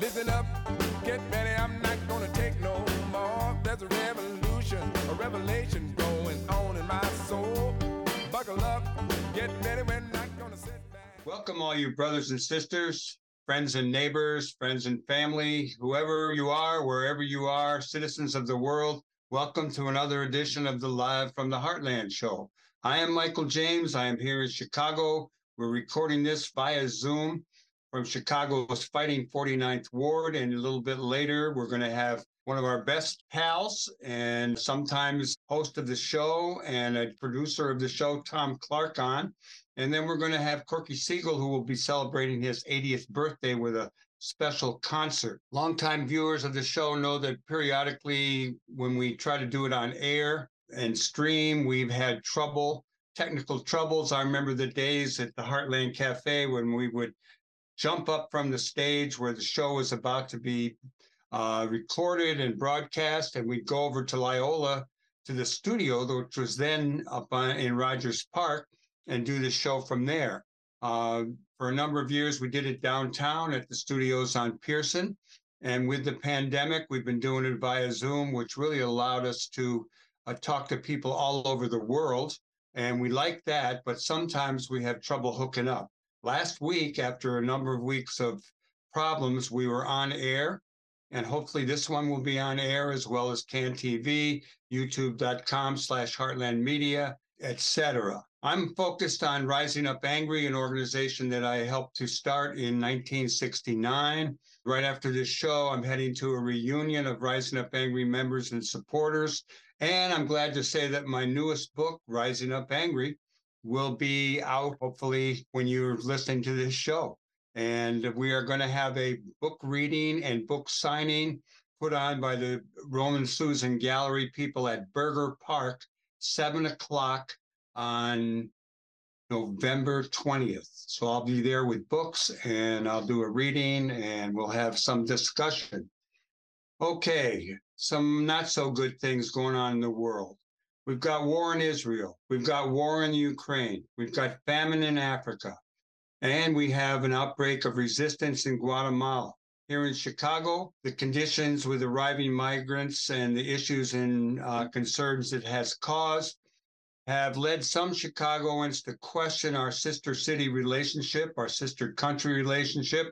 Listen up, get ready, I'm not gonna take no more. There's a revolution, a revelation going on in my soul. Buckle up, get ready, we're not gonna sit back. Welcome, all you brothers and sisters, friends and neighbors, friends and family, whoever you are, wherever you are, citizens of the world. Welcome to another edition of the Live from the Heartland show. I am Michael James. I am here in Chicago. We're recording this via Zoom from Chicago's Fighting 49th Ward. And a little bit later, we're going to have one of our best pals and sometimes host of the show and a producer of the show, Thom Clark, on. And then we're going to have Corky Siegel, who will be celebrating his 80th birthday with a special concert. Longtime viewers of the show know that periodically, when we try to do it on air and stream, we've had trouble, technical troubles. I remember the days at the Heartland Cafe when we would jump up from the stage where the show was about to be uh, recorded and broadcast, and we'd go over to Loyola to the studio, which was then up on, in Rogers Park, and do the show from there. Uh, for a number of years, we did it downtown at the studios on Pearson. And with the pandemic, we've been doing it via Zoom, which really allowed us to uh, talk to people all over the world. And we like that, but sometimes we have trouble hooking up. Last week, after a number of weeks of problems, we were on air. And hopefully this one will be on air as well as CAN TV, youtube.com slash heartland media, etc. I'm focused on Rising Up Angry, an organization that I helped to start in 1969. Right after this show, I'm heading to a reunion of Rising Up Angry members and supporters. And I'm glad to say that my newest book, Rising Up Angry, will be out hopefully when you're listening to this show. And we are going to have a book reading and book signing put on by the Roman Susan Gallery people at Berger Park, seven o'clock on November 20th. So I'll be there with books and I'll do a reading and we'll have some discussion. Okay, some not so good things going on in the world. We've got war in Israel. We've got war in Ukraine. We've got famine in Africa. And we have an outbreak of resistance in Guatemala. Here in Chicago, the conditions with arriving migrants and the issues and uh, concerns it has caused have led some Chicagoans to question our sister city relationship, our sister country relationship,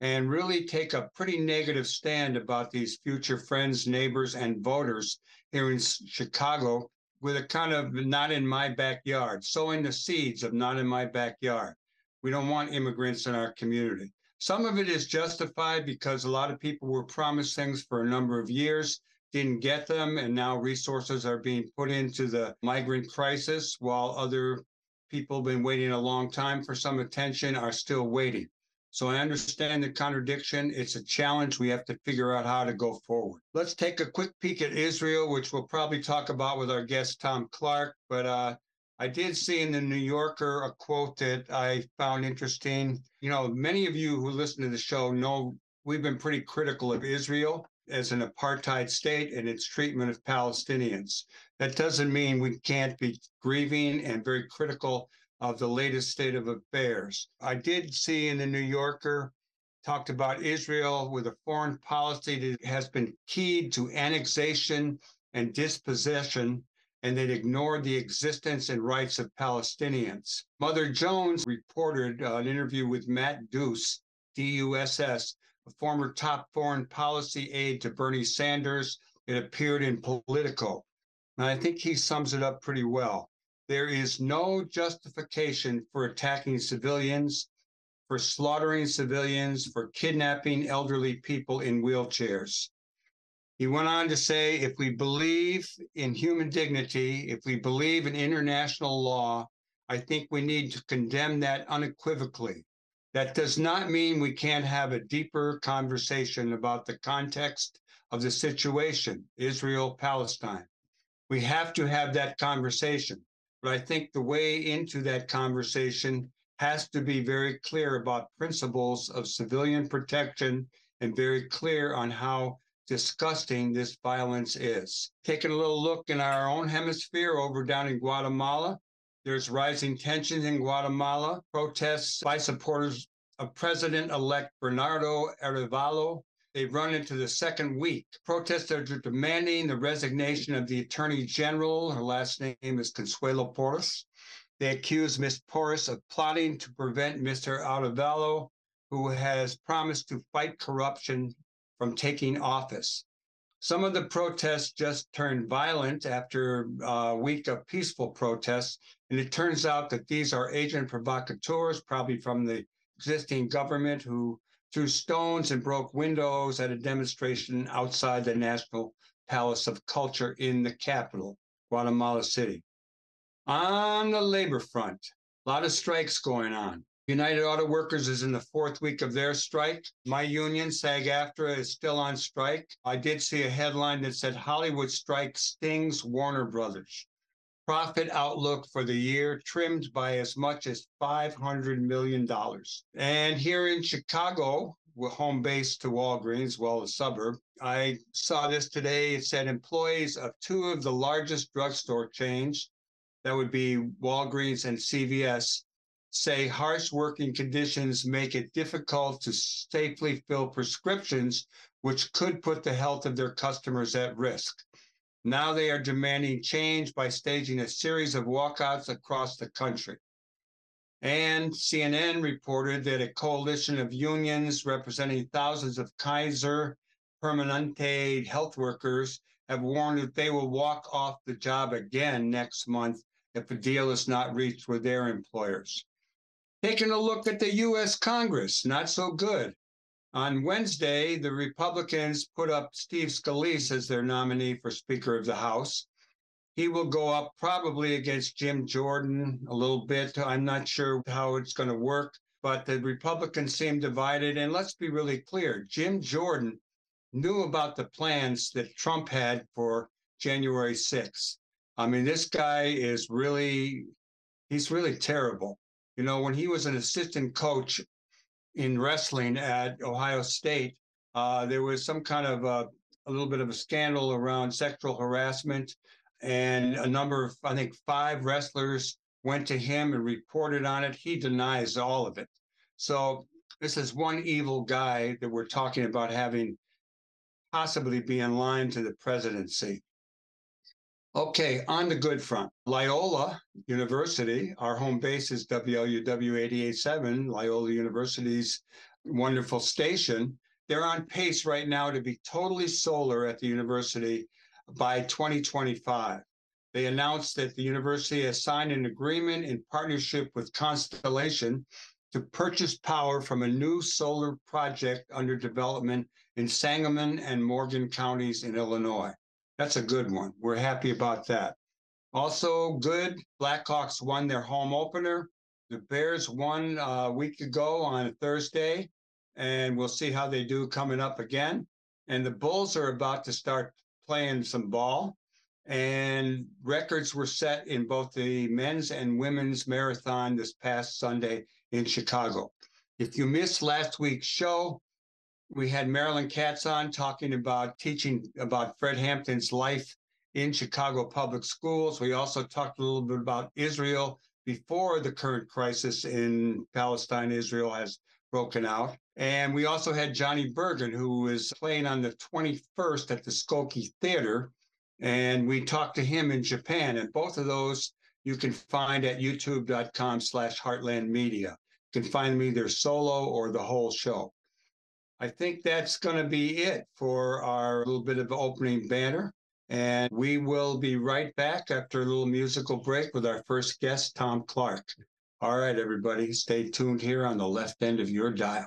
and really take a pretty negative stand about these future friends, neighbors, and voters here in Chicago with a kind of not in my backyard, sowing the seeds of not in my backyard. We don't want immigrants in our community. Some of it is justified because a lot of people were promised things for a number of years didn't get them, and now resources are being put into the migrant crisis, while other people have been waiting a long time for some attention are still waiting. So I understand the contradiction. It's a challenge. We have to figure out how to go forward. Let's take a quick peek at Israel, which we'll probably talk about with our guest Thom Clark. But uh, I did see in the New Yorker a quote that I found interesting. You know, many of you who listen to the show know we've been pretty critical of Israel as an apartheid state and its treatment of Palestinians. That doesn't mean we can't be grieving and very critical of the latest state of affairs. I did see in the New Yorker talked about Israel with a foreign policy that has been keyed to annexation and dispossession and that ignored the existence and rights of Palestinians. Mother Jones reported uh, an interview with Matt Duss, D U S S, a former top foreign policy aide to Bernie Sanders. It appeared in Politico. And I think he sums it up pretty well. There is no justification for attacking civilians, for slaughtering civilians, for kidnapping elderly people in wheelchairs. He went on to say if we believe in human dignity, if we believe in international law, I think we need to condemn that unequivocally. That does not mean we can't have a deeper conversation about the context of the situation, Israel, Palestine. We have to have that conversation. But I think the way into that conversation has to be very clear about principles of civilian protection and very clear on how disgusting this violence is. Taking a little look in our own hemisphere over down in Guatemala, there's rising tensions in Guatemala, protests by supporters of President elect Bernardo Arevalo. They've run into the second week. Protesters are demanding the resignation of the Attorney General. Her last name is Consuelo Porras. They accuse Ms. Porras of plotting to prevent Mr. Arevalo, who has promised to fight corruption, from taking office. Some of the protests just turned violent after a week of peaceful protests, and it turns out that these are agent provocateurs, probably from the existing government, who threw stones and broke windows at a demonstration outside the National Palace of Culture in the capital, Guatemala City. On the labor front, a lot of strikes going on. United Auto Workers is in the fourth week of their strike. My union, SAG AFTRA, is still on strike. I did see a headline that said Hollywood strike stings Warner Brothers. Profit outlook for the year trimmed by as much as $500 million. And here in Chicago, we're home base to Walgreens, well, a suburb. I saw this today. It said employees of two of the largest drugstore chains, that would be Walgreens and CVS, say harsh working conditions make it difficult to safely fill prescriptions, which could put the health of their customers at risk. Now they are demanding change by staging a series of walkouts across the country. And CNN reported that a coalition of unions representing thousands of Kaiser Permanente health workers have warned that they will walk off the job again next month if a deal is not reached with their employers. Taking a look at the U.S. Congress, not so good. On Wednesday, the Republicans put up Steve Scalise as their nominee for Speaker of the House. He will go up probably against Jim Jordan a little bit. I'm not sure how it's going to work, but the Republicans seem divided. And let's be really clear Jim Jordan knew about the plans that Trump had for January 6th. I mean, this guy is really, he's really terrible. You know, when he was an assistant coach in wrestling at Ohio State, uh, there was some kind of a, a little bit of a scandal around sexual harassment. And a number of, I think, five wrestlers went to him and reported on it. He denies all of it. So this is one evil guy that we're talking about having possibly be in line to the presidency. Okay, on the good front, Loyola University, our home base is WLUW 887, Loyola University's wonderful station. They're on pace right now to be totally solar at the university by 2025. They announced that the university has signed an agreement in partnership with Constellation to purchase power from a new solar project under development in Sangamon and Morgan counties in Illinois. That's a good one. We're happy about that. Also, good. Blackhawks won their home opener. The Bears won a week ago on Thursday, and we'll see how they do coming up again. And the Bulls are about to start playing some ball, and records were set in both the men's and women's marathon this past Sunday in Chicago. If you missed last week's show, we had Marilyn Katz on talking about teaching about Fred Hampton's life in Chicago public schools. We also talked a little bit about Israel before the current crisis in Palestine, Israel has broken out. And we also had Johnny Burgin, who is playing on the 21st at the Skokie Theater. And we talked to him in Japan. And both of those you can find at youtube.com slash heartland media. You can find them either solo or the whole show. I think that's going to be it for our little bit of opening banner. And we will be right back after a little musical break with our first guest, Thom Clark. All right, everybody, stay tuned here on the left end of your dial.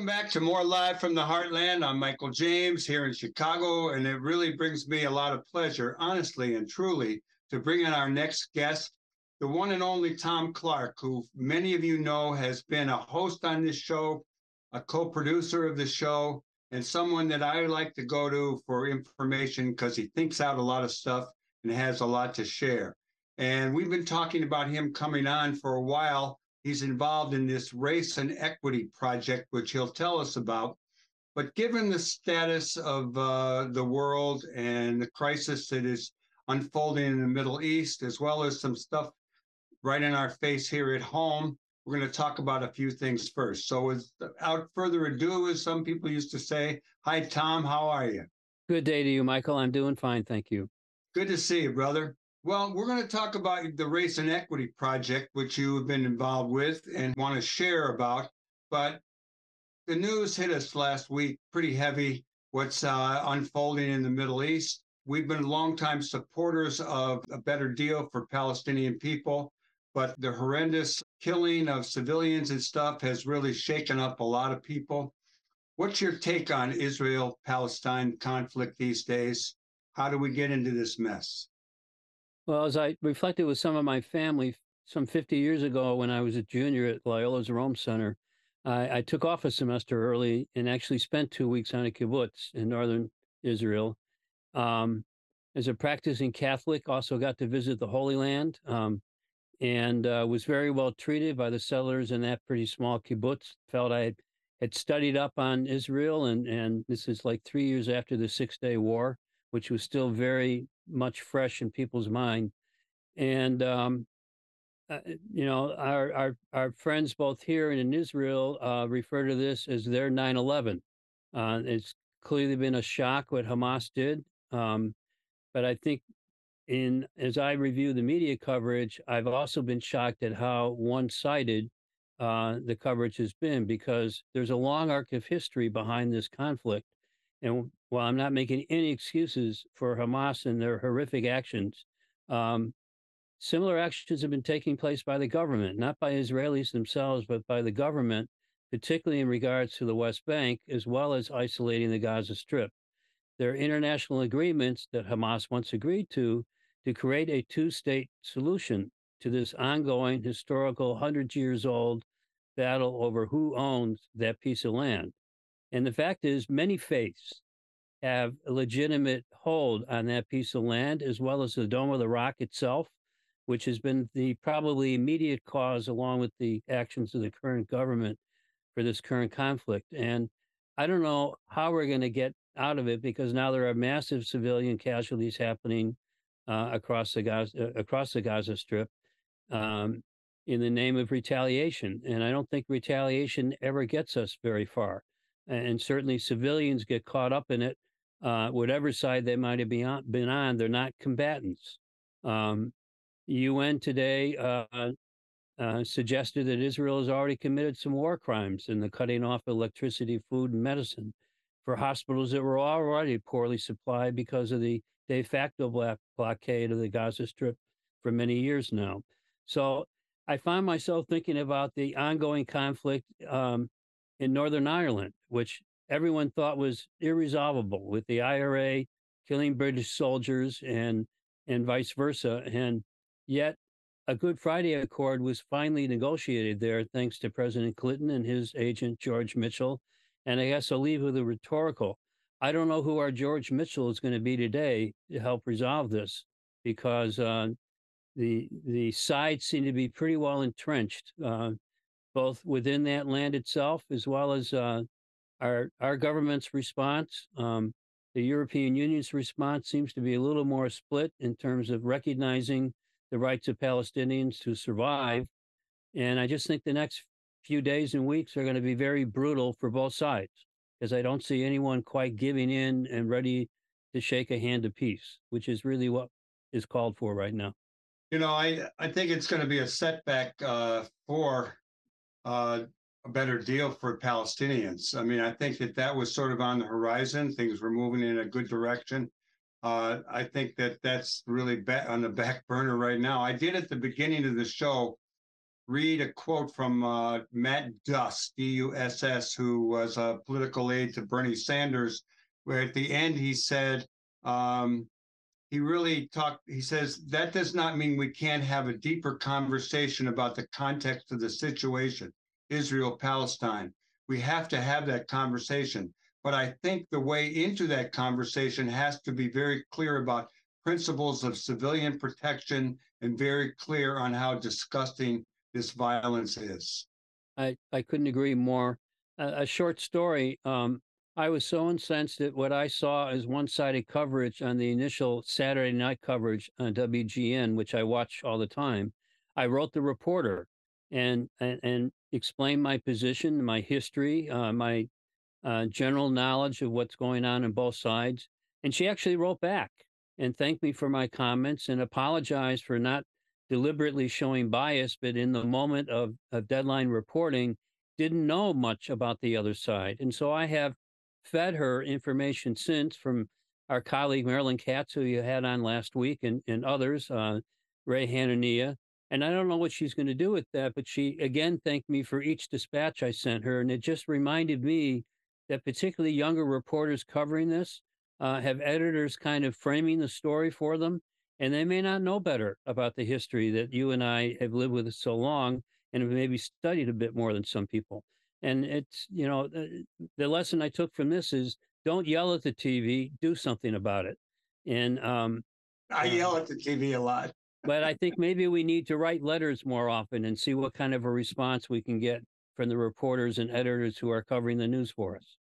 Welcome back to more live from the Heartland. I'm Michael James here in Chicago, and it really brings me a lot of pleasure, honestly and truly, to bring in our next guest, the one and only Thom Clark, who many of you know has been a host on this show, a co producer of the show, and someone that I like to go to for information because he thinks out a lot of stuff and has a lot to share. And we've been talking about him coming on for a while He's involved in this race and equity project, which he'll tell us about. But given the status of uh, the world and the crisis that is unfolding in the Middle East, as well as some stuff right in our face here at home, we're going to talk about a few things first. So, without further ado, as some people used to say, hi, Thom, how are you? Good day to you, Michael. I'm doing fine. Thank you. Good to see you, brother. Well, we're going to talk about the Race and Equity Project, which you have been involved with and want to share about. But the news hit us last week pretty heavy, what's uh, unfolding in the Middle East. We've been longtime supporters of a better deal for Palestinian people, but the horrendous killing of civilians and stuff has really shaken up a lot of people. What's your take on Israel Palestine conflict these days? How do we get into this mess? Well, as I reflected with some of my family some 50 years ago when I was a junior at Loyola's Rome Center, I, I took off a semester early and actually spent two weeks on a kibbutz in northern Israel. Um, as a practicing Catholic, also got to visit the Holy Land um, and uh, was very well treated by the settlers in that pretty small kibbutz. Felt I had, had studied up on Israel, and, and this is like three years after the Six Day War, which was still very much fresh in people's mind. And um, uh, you know, our, our our friends both here and in Israel uh, refer to this as their 9/11. Uh, it's clearly been a shock what Hamas did, um, but I think in as I review the media coverage, I've also been shocked at how one-sided uh, the coverage has been because there's a long arc of history behind this conflict, and while I'm not making any excuses for Hamas and their horrific actions, um, similar actions have been taking place by the government, not by Israelis themselves, but by the government, particularly in regards to the West Bank, as well as isolating the Gaza Strip. There are international agreements that Hamas once agreed to to create a two state solution to this ongoing historical, 100 years old battle over who owns that piece of land. And the fact is, many faiths have a legitimate hold on that piece of land, as well as the Dome of the Rock itself, which has been the probably immediate cause, along with the actions of the current government for this current conflict. And I don't know how we're going to get out of it because now there are massive civilian casualties happening uh, across the Gaza uh, across the Gaza Strip um, in the name of retaliation. And I don't think retaliation ever gets us very far. And certainly civilians get caught up in it uh, whatever side they might have been on, they're not combatants. Um, UN today uh, uh, suggested that Israel has already committed some war crimes in the cutting off electricity, food, and medicine for hospitals that were already poorly supplied because of the de facto blockade of the Gaza Strip for many years now. So I find myself thinking about the ongoing conflict um, in Northern Ireland, which everyone thought was irresolvable with the IRA killing British soldiers and and vice versa. And yet a Good Friday Accord was finally negotiated there thanks to President Clinton and his agent George Mitchell. And I guess I'll leave with a rhetorical. I don't know who our George Mitchell is going to be today to help resolve this because uh, the the sides seem to be pretty well entrenched, uh, both within that land itself as well as uh, our our government's response. Um, the European Union's response seems to be a little more split in terms of recognizing the rights of Palestinians to survive. And I just think the next few days and weeks are going to be very brutal for both sides because I don't see anyone quite giving in and ready to shake a hand of peace, which is really what is called for right now. You know, I, I think it's going to be a setback uh, for uh, a better deal for Palestinians. I mean, I think that that was sort of on the horizon. Things were moving in a good direction. Uh, I think that that's really on the back burner right now. I did at the beginning of the show read a quote from uh, Matt Duss, D U S S, who was a political aide to Bernie Sanders, where at the end he said, um, he really talked, he says, that does not mean we can't have a deeper conversation about the context of the situation, Israel Palestine. We have to have that conversation. But I think the way into that conversation has to be very clear about principles of civilian protection and very clear on how disgusting this violence is. I, I couldn't agree more. A, a short story. Um, I was so incensed at what I saw as one sided coverage on the initial Saturday night coverage on WGN, which I watch all the time. I wrote the reporter and, and, and explained my position, my history, uh, my uh, general knowledge of what's going on on both sides. And she actually wrote back and thanked me for my comments and apologized for not deliberately showing bias, but in the moment of, of deadline reporting, didn't know much about the other side. And so I have fed her information since from our colleague Marilyn Katz, who you had on last week, and, and others, uh, Ray Hanania. And I don't know what she's going to do with that, but she again thanked me for each dispatch I sent her. And it just reminded me that particularly younger reporters covering this uh, have editors kind of framing the story for them and they may not know better about the history that you and I have lived with so long and have maybe studied a bit more than some people. And it's, you know, the, lesson I took from this is don't yell at the TV, do something about it. And um, I uh, yell at the TV a lot. but I think maybe we need to write letters more often and see what kind of a response we can get from the reporters and editors who are covering the news for us.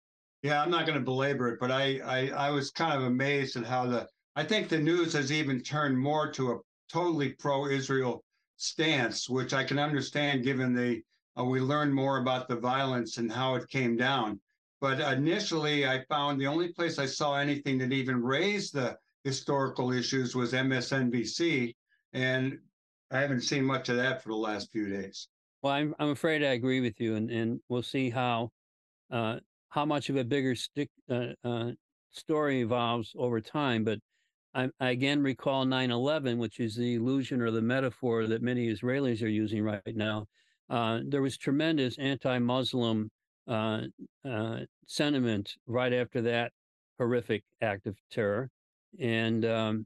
Yeah, I'm not going to belabor it, but I, I I was kind of amazed at how the I think the news has even turned more to a totally pro-Israel stance, which I can understand given the uh, we learned more about the violence and how it came down. But initially, I found the only place I saw anything that even raised the historical issues was MSNBC, and I haven't seen much of that for the last few days. Well, I'm I'm afraid I agree with you, and and we'll see how uh, how much of a bigger stick uh, uh, story evolves over time. But I, I again recall 9 11, which is the illusion or the metaphor that many Israelis are using right now. Uh, there was tremendous anti Muslim uh, uh, sentiment right after that horrific act of terror. And, um,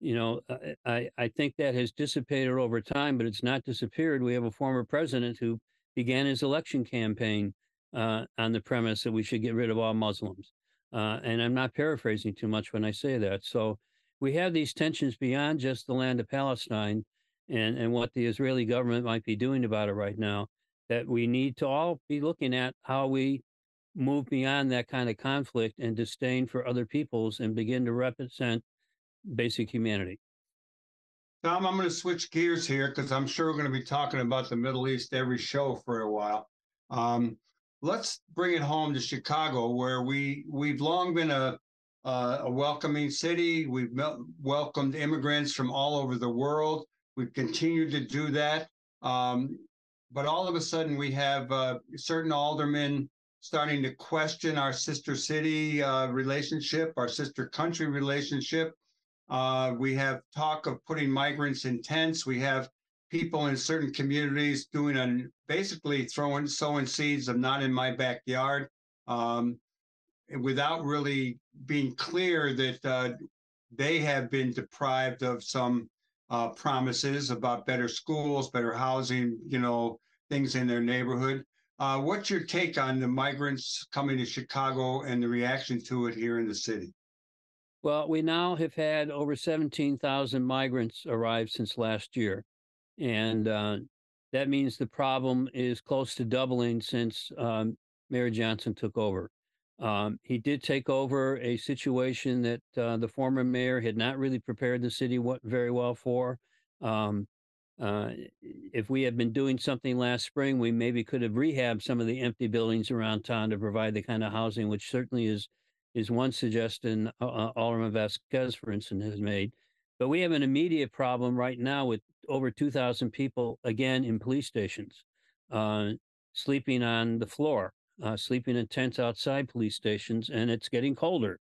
you know, I, I think that has dissipated over time, but it's not disappeared. We have a former president who began his election campaign uh, on the premise that we should get rid of all Muslims. Uh, and I'm not paraphrasing too much when I say that. So we have these tensions beyond just the land of Palestine and, and what the Israeli government might be doing about it right now, that we need to all be looking at how we move beyond that kind of conflict and disdain for other peoples and begin to represent basic humanity. Thom, I'm going to switch gears here because I'm sure we're going to be talking about the Middle East every show for a while. Um, let's bring it home to Chicago, where we we've long been a uh, a welcoming city. We've welcomed immigrants from all over the world. We've continued to do that. Um, but all of a sudden, we have uh, certain aldermen starting to question our sister city uh, relationship, our sister country relationship. Uh, we have talk of putting migrants in tents. We have people in certain communities doing a basically throwing sowing seeds of not in my backyard. Um, without really being clear that uh, they have been deprived of some uh, promises about better schools, better housing, you know, things in their neighborhood. Uh, what's your take on the migrants coming to Chicago and the reaction to it here in the city? Well, we now have had over 17,000 migrants arrive since last year. And uh, that means the problem is close to doubling since um, Mayor Johnson took over. Um, he did take over a situation that uh, the former mayor had not really prepared the city what, very well for. Um, uh, if we had been doing something last spring, we maybe could have rehabbed some of the empty buildings around town to provide the kind of housing, which certainly is is one suggestion uh, uh Alderman Vasquez, for instance, has made. But we have an immediate problem right now with over 2,000 people again in police stations, uh, sleeping on the floor, uh, sleeping in tents outside police stations, and it's getting colder.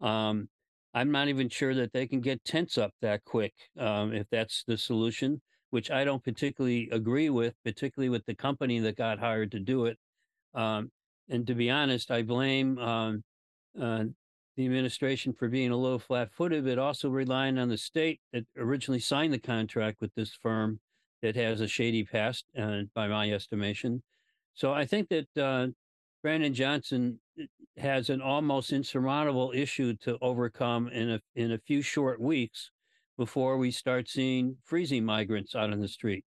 Um, I'm not even sure that they can get tents up that quick um, if that's the solution, which I don't particularly agree with, particularly with the company that got hired to do it. Um, and to be honest, I blame um, uh, the administration for being a little flat-footed, but also relying on the state that originally signed the contract with this firm that has a shady past, uh, by my estimation. So I think that uh, Brandon Johnson uh, has an almost insurmountable issue to overcome in a in a few short weeks before we start seeing freezing migrants out on the street.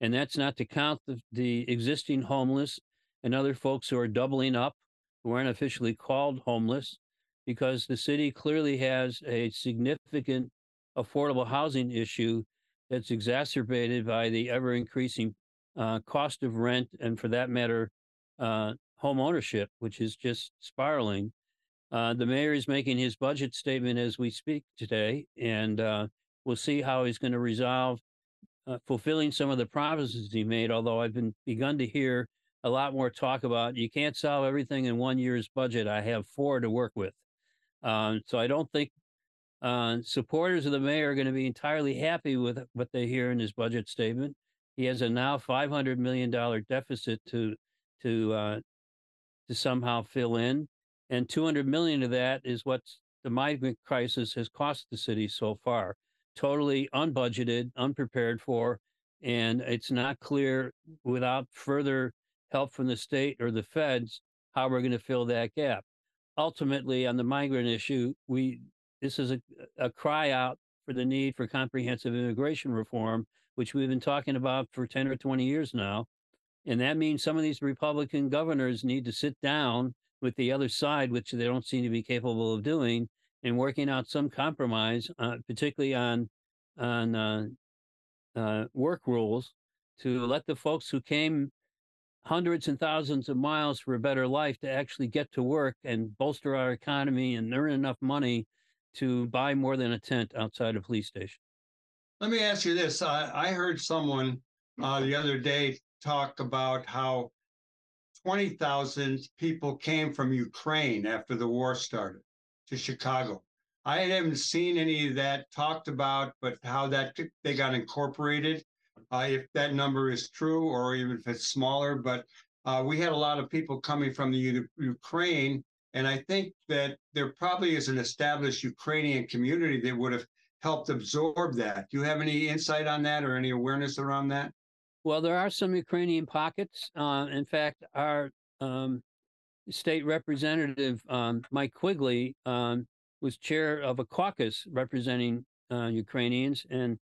And that's not to count the, the existing homeless and other folks who are doubling up who aren't officially called homeless because the city clearly has a significant affordable housing issue that's exacerbated by the ever increasing uh, cost of rent and, for that matter, uh, home ownership, which is just spiraling. Uh, the mayor is making his budget statement as we speak today, and uh, we'll see how he's going to resolve uh, fulfilling some of the promises he made. Although I've been begun to hear a lot more talk about you can't solve everything in one year's budget. I have four to work with. Um, so I don't think uh, supporters of the mayor are going to be entirely happy with what they hear in his budget statement. He has a now five hundred million dollar deficit to to uh, to somehow fill in, and two hundred million of that is what the migrant crisis has cost the city so far. Totally unbudgeted, unprepared for, and it's not clear without further help from the state or the feds how we're going to fill that gap ultimately on the migrant issue, we this is a, a cry out for the need for comprehensive immigration reform, which we've been talking about for 10 or 20 years now. And that means some of these Republican governors need to sit down with the other side, which they don't seem to be capable of doing, and working out some compromise, uh, particularly on on uh, uh, work rules, to let the folks who came hundreds and thousands of miles for a better life to actually get to work and bolster our economy and earn enough money to buy more than a tent outside a police station. Let me ask you this. I, I heard someone uh, the other day talk about how 20,000 people came from Ukraine after the war started to Chicago. I haven't seen any of that talked about, but how that they got incorporated uh, if that number is true or even if it's smaller. But uh, we had a lot of people coming from the U- Ukraine. And I think that there probably is an established Ukrainian community that would have helped absorb that. Do you have any insight on that or any awareness around that? Well, there are some Ukrainian pockets. Uh, in fact, our um, state representative, um, Mike Quigley, um, was chair of a caucus representing uh, Ukrainians. And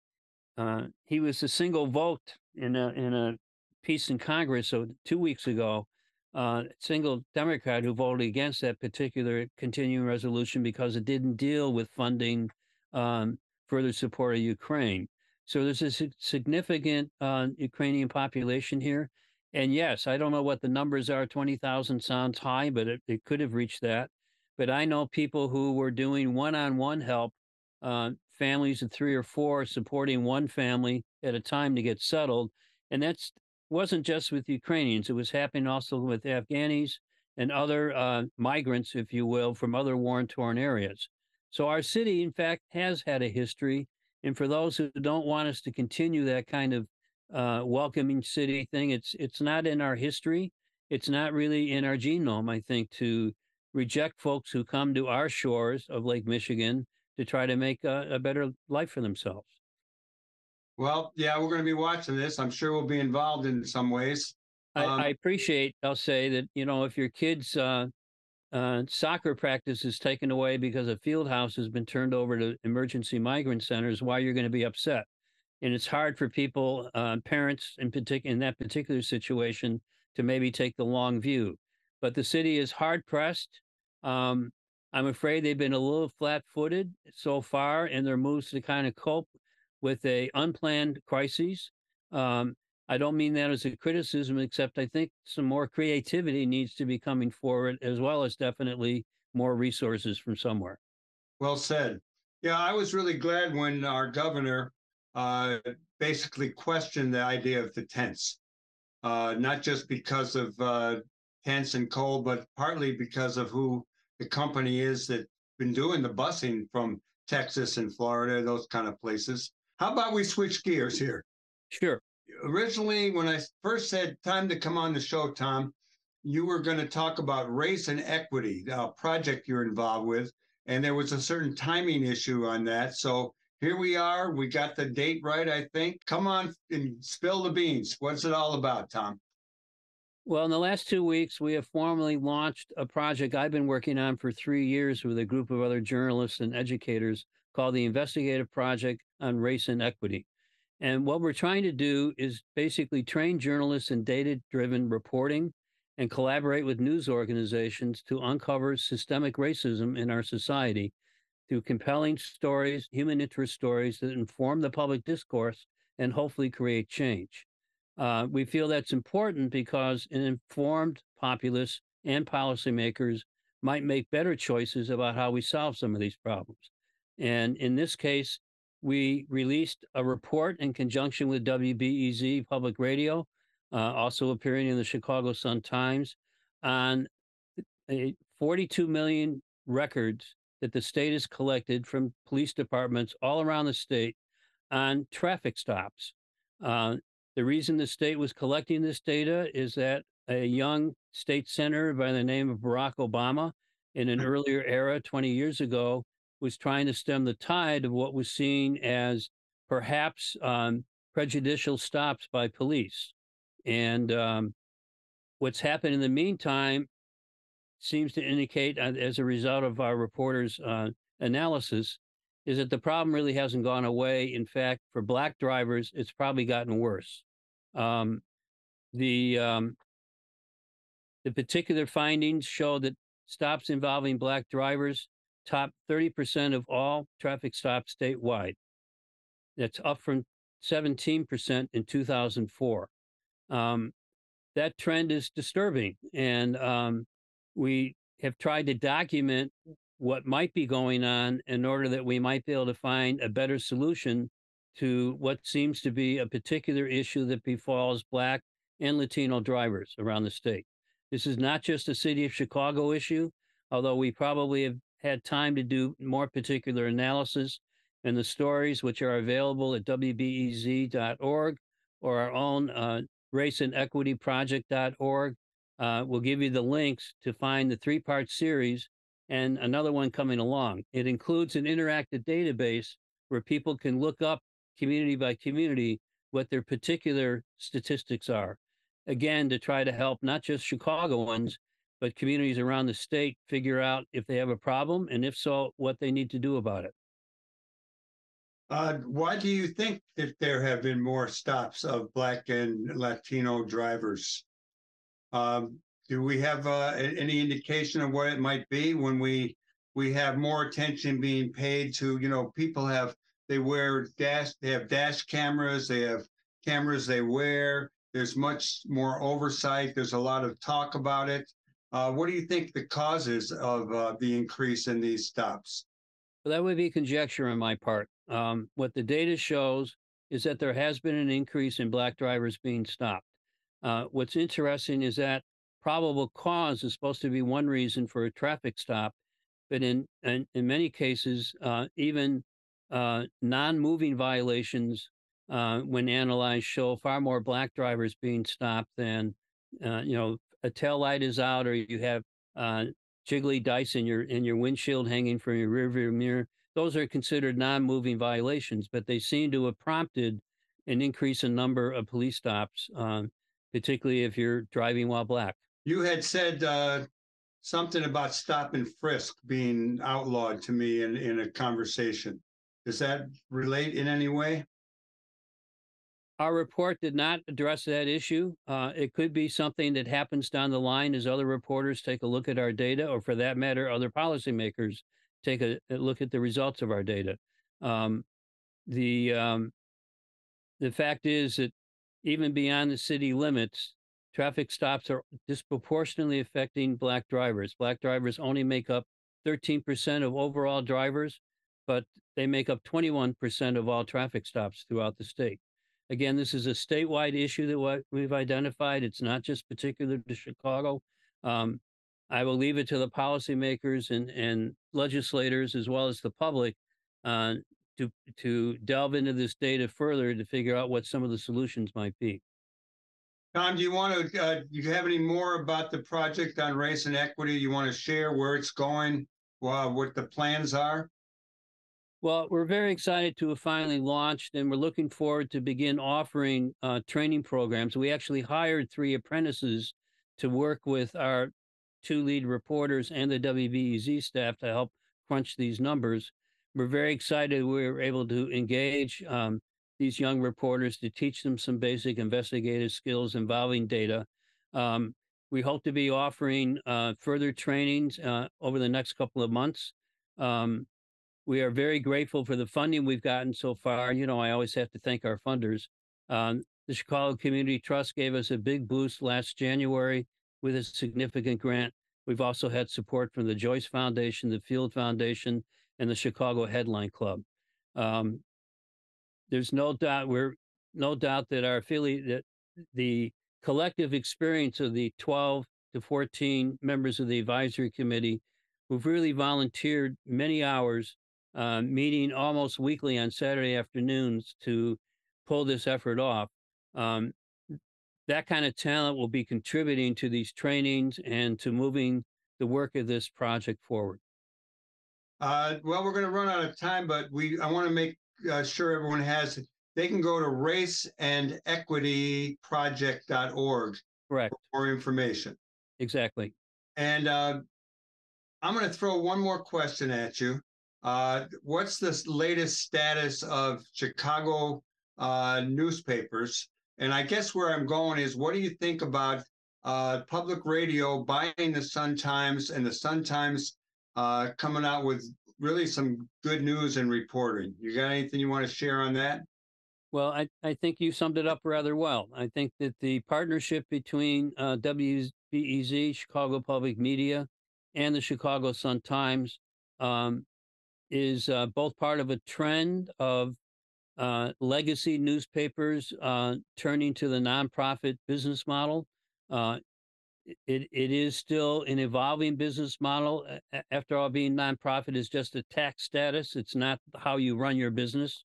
uh, he was a single vote in a in a piece in Congress so two weeks ago. Uh, single Democrat who voted against that particular continuing resolution because it didn't deal with funding um, further support of Ukraine. So there's a significant uh, Ukrainian population here. And yes, I don't know what the numbers are. 20,000 sounds high, but it, it could have reached that. But I know people who were doing one on one help uh, families of three or four supporting one family at a time to get settled. And that's wasn't just with Ukrainians, it was happening also with Afghanis and other uh, migrants, if you will, from other war torn areas. So our city, in fact, has had a history. And for those who don't want us to continue that kind of uh, welcoming city thing, it's it's not in our history. It's not really in our genome, I think, to reject folks who come to our shores of Lake Michigan to try to make a, a better life for themselves. Well, yeah, we're going to be watching this. I'm sure we'll be involved in some ways. I, um, I appreciate. I'll say that you know if your kids' uh, uh, soccer practice is taken away because a field house has been turned over to emergency migrant centers, why you're going to be upset. And it's hard for people, uh, parents in particular, in that particular situation, to maybe take the long view. But the city is hard pressed Um, I'm afraid they've been a little flat-footed so far in their moves to kind of cope with a unplanned crisis. Um, I don't mean that as a criticism, except I think some more creativity needs to be coming forward, as well as definitely more resources from somewhere. Well said. Yeah, I was really glad when our governor uh, basically questioned the idea of the tents, uh, not just because of uh, tents and cold, but partly because of who the company is that's been doing the busing from Texas and Florida, those kind of places. How about we switch gears here? Sure. Originally, when I first said time to come on the show, Thom, you were going to talk about race and equity, a uh, project you're involved with, and there was a certain timing issue on that. So here we are. We got the date right, I think. Come on and spill the beans. What's it all about, Thom? Well, in the last two weeks, we have formally launched a project I've been working on for three years with a group of other journalists and educators called the Investigative Project on Race and Equity. And what we're trying to do is basically train journalists in data driven reporting and collaborate with news organizations to uncover systemic racism in our society through compelling stories, human interest stories that inform the public discourse and hopefully create change. Uh, we feel that's important because an informed populace and policymakers might make better choices about how we solve some of these problems. And in this case, we released a report in conjunction with WBEZ Public Radio, uh, also appearing in the Chicago Sun Times, on 42 million records that the state has collected from police departments all around the state on traffic stops. Uh, the reason the state was collecting this data is that a young state senator by the name of Barack Obama, in an earlier era, 20 years ago, was trying to stem the tide of what was seen as perhaps um, prejudicial stops by police. And um, what's happened in the meantime seems to indicate, uh, as a result of our reporters' uh, analysis, is that the problem really hasn't gone away. In fact, for black drivers, it's probably gotten worse. Um, the um, the particular findings show that stops involving black drivers top 30% of all traffic stops statewide. That's up from 17% in 2004. Um, that trend is disturbing, and um, we have tried to document what might be going on in order that we might be able to find a better solution to what seems to be a particular issue that befalls Black and Latino drivers around the state. This is not just a city of Chicago issue, although we probably have had time to do more particular analysis and the stories which are available at wbez.org or our own uh, race and equity project.org. Uh, we'll give you the links to find the three part series and another one coming along. It includes an interactive database where people can look up community by community what their particular statistics are. Again, to try to help not just Chicagoans, but communities around the state figure out if they have a problem and if so, what they need to do about it. Uh, why do you think that there have been more stops of Black and Latino drivers? Um, do we have uh, any indication of what it might be when we we have more attention being paid to you know people have they wear dash they have dash cameras they have cameras they wear there's much more oversight there's a lot of talk about it what do you think the causes of uh, the increase in these stops? Well, that would be conjecture on my part. Um, what the data shows is that there has been an increase in black drivers being stopped. Uh, what's interesting is that probable cause is supposed to be one reason for a traffic stop, but in in, in many cases, uh, even uh, non-moving violations, uh, when analyzed, show far more black drivers being stopped than you know a tail light is out or you have uh, jiggly dice in your in your windshield hanging from your rearview mirror, those are considered non-moving violations, but they seem to have prompted an increase in number of police stops, um, particularly if you're driving while black. You had said uh, something about stop and frisk being outlawed to me in, in a conversation. Does that relate in any way? Our report did not address that issue. Uh, it could be something that happens down the line as other reporters take a look at our data, or for that matter, other policymakers take a, a look at the results of our data. Um, the um, the fact is that even beyond the city limits, traffic stops are disproportionately affecting black drivers. Black drivers only make up 13% of overall drivers, but they make up 21% of all traffic stops throughout the state. Again, this is a statewide issue that we've identified. It's not just particular to Chicago. Um, I will leave it to the policymakers and, and legislators as well as the public uh, to to delve into this data further to figure out what some of the solutions might be. Thom, do you want to? Uh, do you have any more about the project on race and equity? You want to share where it's going, uh, what the plans are? Well, we're very excited to have finally launched, and we're looking forward to begin offering uh, training programs. We actually hired three apprentices to work with our two lead reporters and the WBEZ staff to help crunch these numbers. We're very excited we were able to engage um, these young reporters to teach them some basic investigative skills involving data. Um, we hope to be offering uh, further trainings uh, over the next couple of months. Um, we are very grateful for the funding we've gotten so far. You know, I always have to thank our funders. Um, the Chicago Community Trust gave us a big boost last January with a significant grant. We've also had support from the Joyce Foundation, the Field Foundation, and the Chicago Headline Club. Um, there's no doubt we're no doubt that our affiliate that the collective experience of the 12 to 14 members of the advisory committee who've really volunteered many hours uh, meeting almost weekly on Saturday afternoons to pull this effort off. Um, that kind of talent will be contributing to these trainings and to moving the work of this project forward. Uh, well, we're going to run out of time, but we I want to make uh, sure everyone has. They can go to raceandequityproject.org Correct. for more information. Exactly. And uh, I'm going to throw one more question at you. Uh, what's the latest status of Chicago uh, newspapers? And I guess where I'm going is, what do you think about uh, public radio buying the Sun Times and the Sun Times uh, coming out with really some good news and reporting? You got anything you want to share on that? Well, I, I think you summed it up rather well. I think that the partnership between uh, WBEZ, Chicago Public Media, and the Chicago Sun Times um, is uh, both part of a trend of uh, legacy newspapers uh, turning to the nonprofit business model. Uh, it, it is still an evolving business model. After all, being nonprofit is just a tax status. It's not how you run your business.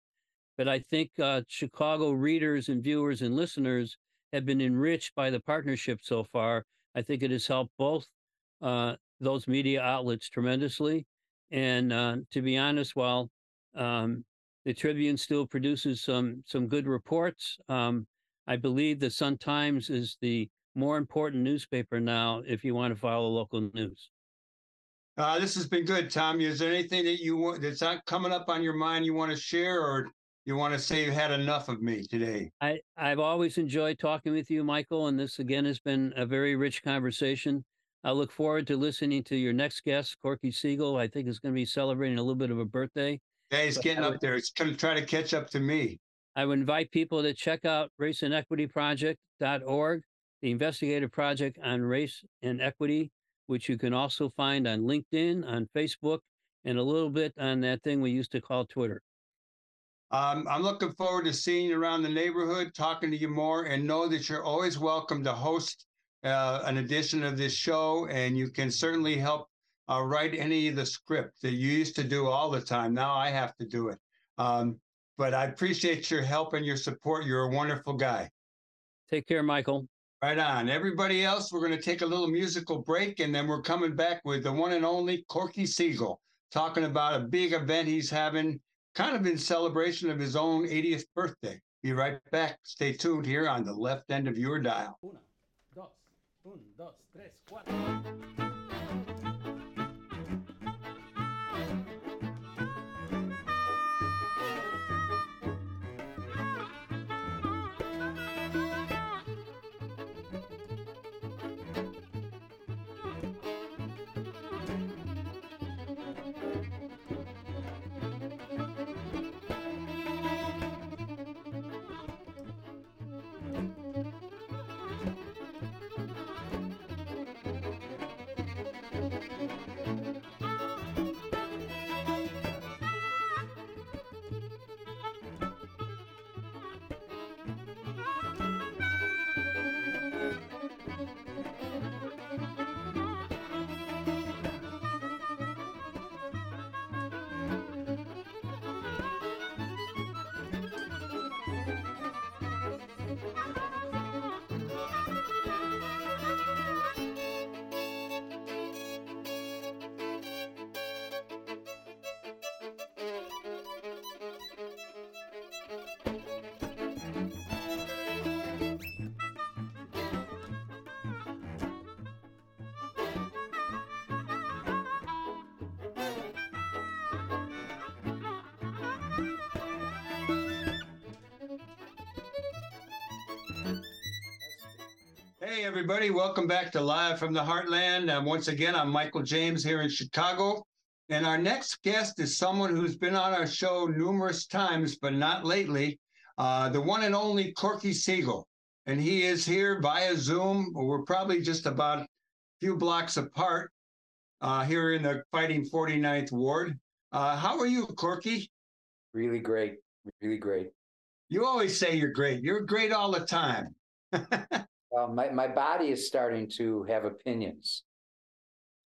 But I think uh, Chicago readers and viewers and listeners have been enriched by the partnership so far. I think it has helped both uh, those media outlets tremendously. And uh, to be honest, while um, the Tribune still produces some some good reports, um, I believe the Sun Times is the more important newspaper now if you want to follow local news. Uh, this has been good, Thom. Is there anything that you want that's not coming up on your mind you want to share, or you want to say you had enough of me today? I I've always enjoyed talking with you, Michael, and this again has been a very rich conversation. I look forward to listening to your next guest, Corky Siegel. I think is going to be celebrating a little bit of a birthday. Yeah, he's getting up there. He's going to try to catch up to me. I would invite people to check out raceandequityproject.org, the investigative project on race and equity, which you can also find on LinkedIn, on Facebook, and a little bit on that thing we used to call Twitter. Um, I'm looking forward to seeing you around the neighborhood, talking to you more, and know that you're always welcome to host uh, an edition of this show, and you can certainly help uh, write any of the script that you used to do all the time. Now I have to do it. Um, but I appreciate your help and your support. You're a wonderful guy. Take care, Michael. Right on. Everybody else, we're going to take a little musical break, and then we're coming back with the one and only Corky Siegel talking about a big event he's having, kind of in celebration of his own 80th birthday. Be right back. Stay tuned here on the left end of your dial. Un, dos, tres, cuatro. Hey, everybody, welcome back to Live from the Heartland. Um, once again, I'm Michael James here in Chicago. And our next guest is someone who's been on our show numerous times, but not lately, uh, the one and only Corky Siegel. And he is here via Zoom. We're probably just about a few blocks apart uh, here in the Fighting 49th Ward. Uh, how are you, Corky? Really great. Really great. You always say you're great. You're great all the time. Well, my, my body is starting to have opinions.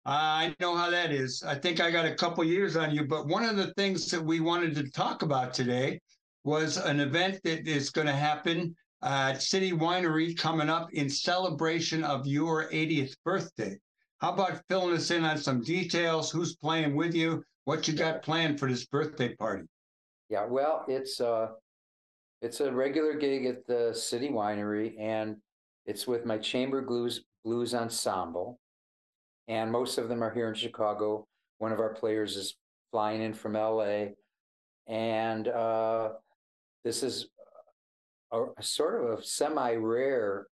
I know how that is. I think I got a couple years on you, but one of the things that we wanted to talk about today was an event that is going to happen at City Winery coming up in celebration of your 80th birthday. How about filling us in on some details? Who's playing with you? What you got planned for this birthday party? Yeah, well, it's uh it's a regular gig at the City Winery, and it's with my chamber blues blues ensemble, and most of them are here in Chicago. One of our players is flying in from LA, and uh, this is a, a sort of a semi-rare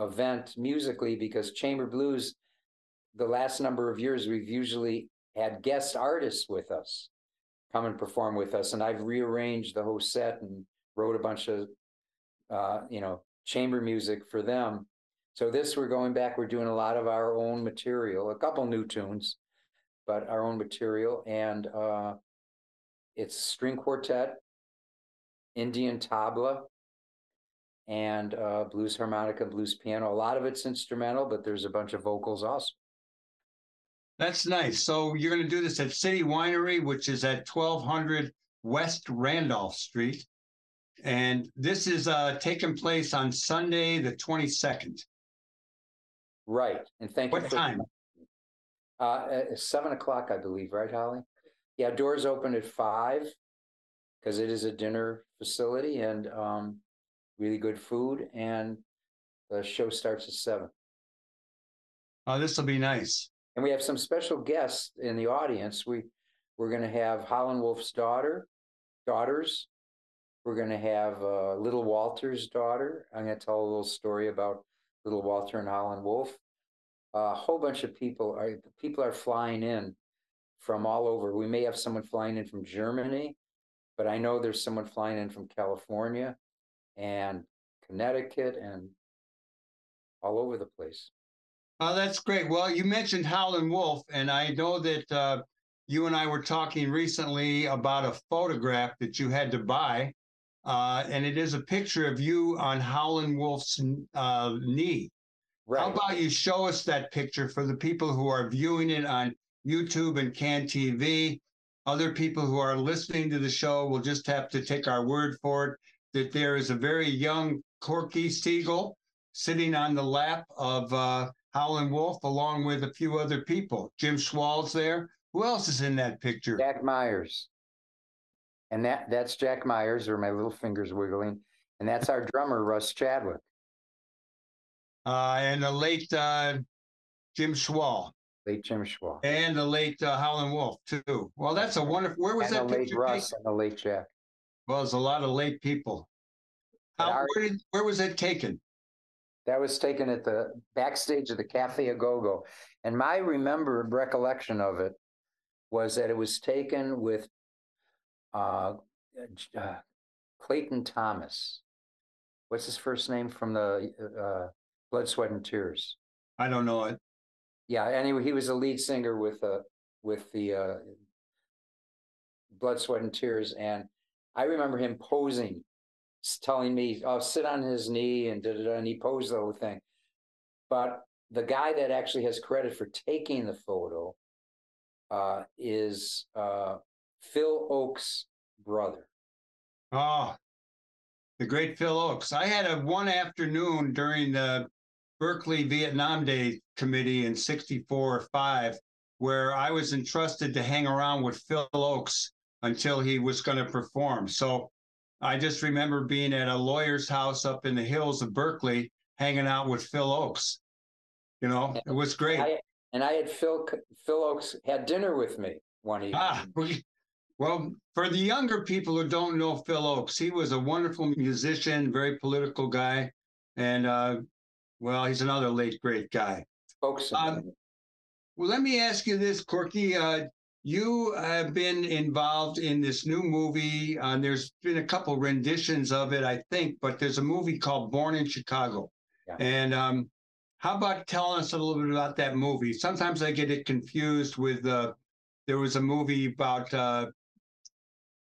event musically because chamber blues. The last number of years, we've usually had guest artists with us come and perform with us, and I've rearranged the whole set and wrote a bunch of, uh, you know, chamber music for them. So this we're going back. We're doing a lot of our own material, a couple new tunes, but our own material, and uh, it's string quartet, Indian tabla, and uh, blues harmonica, blues piano. A lot of it's instrumental, but there's a bunch of vocals also. That's nice. So you're going to do this at City Winery, which is at 1200 West Randolph Street. And this is uh, taking place on Sunday, the 22nd. Right. And thank What you for time? Uh, seven o'clock, I believe, right, Holly? Yeah, doors open at five because it is a dinner facility and um, really good food. And the show starts at seven. Oh, this will be nice. And we have some special guests in the audience. We we're going to have Howlin' Wolf's daughter, daughters. We're going to have uh, Little Walter's daughter. I'm going to tell a little story about Little Walter and Howlin' Wolf. a whole bunch of people are people are flying in from all over. We may have someone flying in from Germany, but I know there's someone flying in from California and Connecticut and all over the place. Oh, that's great. Well, you mentioned Howlin' Wolf, and I know that uh, you and I were talking recently about a photograph that you had to buy. Uh, and it is a picture of you on Howlin' Wolf's uh, knee. Right. How about you show us that picture for the people who are viewing it on YouTube and Can TV? Other people who are listening to the show will just have to take our word for it that there is a very young Corky Siegel sitting on the lap of uh, Howlin' Wolf along with a few other people. Jim Schwall's there. Who else is in that picture? Jack Myers. And that that's Jack Myers, or my little fingers wiggling. And that's our drummer, Russ Chadwick. Uh, and the late uh, Jim Schwall. Late Jim Schwall. And the late uh, Howlin' Wolf, too. Well, that's a wonderful. Where was and that the late? Russ taken? and the late Jack. Well, there's a lot of late people. How, our- where, did, where was it taken? That was taken at the backstage of the Cafe a Go Go. And my remember recollection of it was that it was taken with uh, uh, Clayton Thomas. What's his first name from the uh, Blood, Sweat, and Tears? I don't know it. Yeah, anyway, he was a lead singer with uh with the uh Blood, Sweat and Tears, and I remember him posing, telling me, "Oh, sit on his knee," and da da da, and he posed the whole thing. But the guy that actually has credit for taking the photo uh, is uh, Phil Ochs' brother. Oh, the great Phil Ochs. I had a one afternoon during the Berkeley Vietnam Day Committee in 64 or 5 where I was entrusted to hang around with Phil Ochs until he was going to perform. So I just remember being at a lawyer's house up in the hills of Berkeley hanging out with Phil Ochs. You know, it was great. I, and I had Phil Phil Ochs had dinner with me one evening. Ah, we- well, for the younger people who don't know Phil Ochs, he was a wonderful musician, very political guy, and uh, well, he's another late great guy. Ochs. um, Well, let me ask you this, Corky. Uh, you have been involved in this new movie. Uh, there's been a couple renditions of it, I think, but there's a movie called Born in Chicago. Yeah. And um, how about telling us a little bit about that movie? Sometimes I get it confused with uh, there was a movie about uh,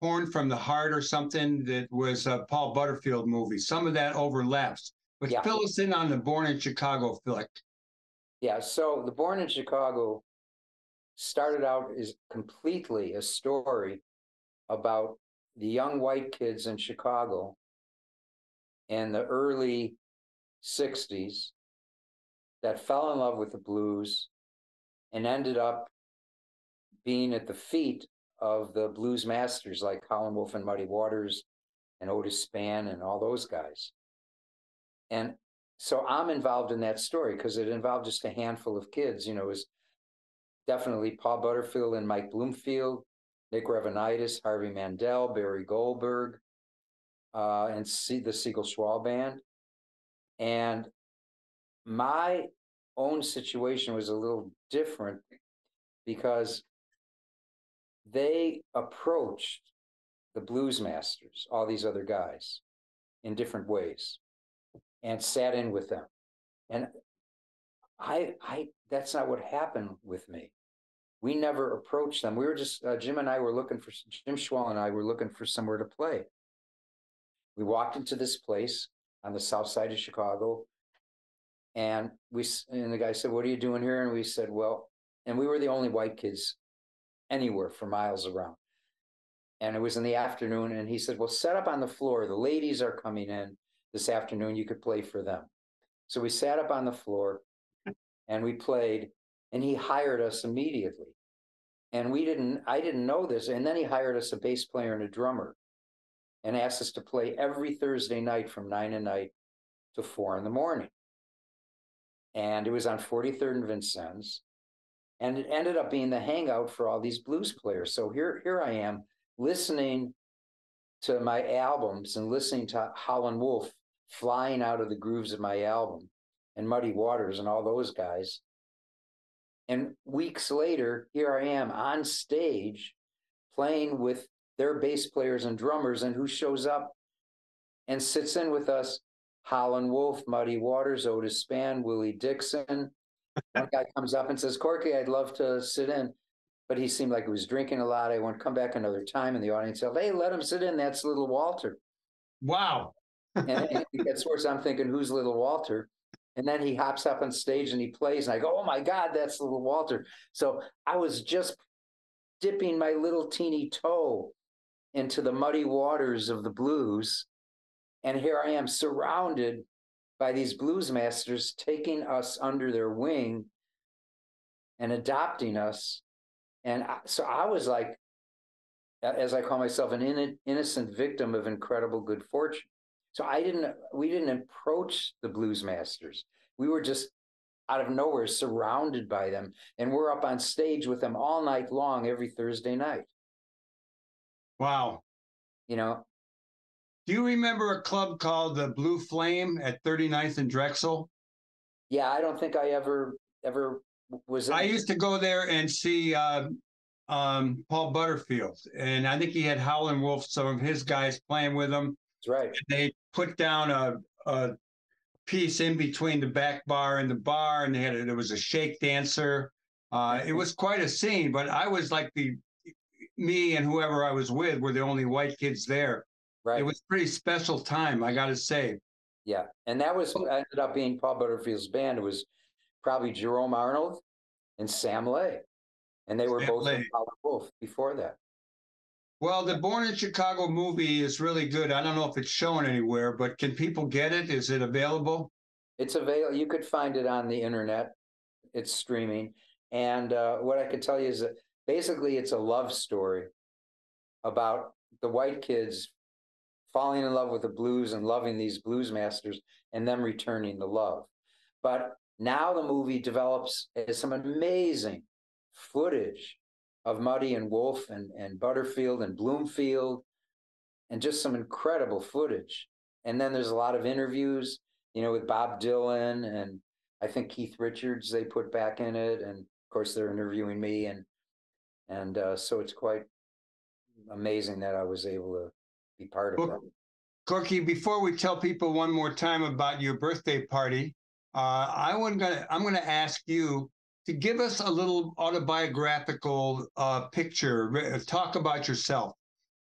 Horn from the Heart or something that was a Paul Butterfield movie. Some of that overlaps. But Yeah. fill us in on the Born in Chicago flick. Yeah, so the Born in Chicago started out as completely a story about the young white kids in Chicago in the early 60s that fell in love with the blues and ended up being at the feet of the blues masters like Howlin' Wolf and Muddy Waters and Otis Spann and all those guys. And so I'm involved in that story because it involved just a handful of kids. You know, it was definitely Paul Butterfield and Mike Bloomfield, Nick Gravenites, Harvey Mandel, Barry Goldberg, uh, and see the Siegel Schwall band. And my own situation was a little different because they approached the blues masters, all these other guys, in different ways and sat in with them. And I, I, that's not what happened with me. We never approached them. We were just, uh, Jim and I were looking for, Jim Schwall and I were looking for somewhere to play. We walked into this place on the south side of Chicago. And we, and the guy said, What are you doing here? And we said, Well, and we were the only white kids anywhere for miles around. And it was in the afternoon. And he said, Well, set up on the floor. The ladies are coming in this afternoon. You could play for them. So we sat up on the floor and we played, and he hired us immediately. And we didn't, I didn't know this. And then he hired us a bass player and a drummer and asked us to play every Thursday night from nine at night to four in the morning. And it was on 43rd and Vincennes. And it ended up being the hangout for all these blues players. So here, here I am listening to my albums and listening to Howlin' Wolf flying out of the grooves of my album and Muddy Waters and all those guys. And weeks later, here I am on stage playing with their bass players and drummers, and who shows up and sits in with us? Howlin' Wolf, Muddy Waters, Otis Spann, Willie Dixon. One guy comes up and says, Corky, I'd love to sit in. But he seemed like he was drinking a lot. I want to come back another time. And the audience said, Hey, let him sit in. That's little Walter. Wow. And it gets worse. I'm thinking, who's little Walter? And then he hops up on stage and he plays, and I go, oh my God, that's little Walter. So I was just dipping my little teeny toe into the muddy waters of the blues. And here I am surrounded by these blues masters taking us under their wing and adopting us. And I, so I was like, as I call myself, an inno- innocent victim of incredible good fortune. So I didn't, we didn't approach the blues masters. We were just out of nowhere surrounded by them. And we're up on stage with them all night long, every Thursday night, Wow. you know? Do you remember a club called the Blue Flame at 39th and Drexel? Yeah, I don't think I ever, ever was. I used to go there and see uh, um, Paul Butterfield, and I think he had Howlin' Wolf, some of his guys playing with him. That's right. They put down a, a piece in between the back bar and the bar, and they had a, there was a shake dancer. Uh, it was quite a scene, but I was like the me and whoever I was with were the only white kids there. Right. It was a pretty special time, I got to say. Yeah, and that was Oh. ended up being Paul Butterfield's band. It was probably Jerome Arnold and Sam Lay, and they were Sam both Lay. in Howlin' Wolf before that. Well, the Born in Chicago movie is really good. I don't know if it's shown anywhere, but can people get it? Is it available? It's available. You could find it on the internet. It's streaming, and uh, what I can tell you is that basically it's a love story about the white kids falling in love with the blues and loving these blues masters, and them returning the love. But now the movie develops as some amazing footage of Muddy and Wolf and, and Butterfield and Bloomfield, and just some incredible footage. And then there's a lot of interviews, you know, with Bob Dylan and I think Keith Richards they put back in it, and of course they're interviewing me, and and uh, so it's quite amazing that I was able to be part of that. Corky, before we tell people one more time about your birthday party, uh, I want gonna I'm gonna ask you to give us a little autobiographical uh, picture. Talk about yourself.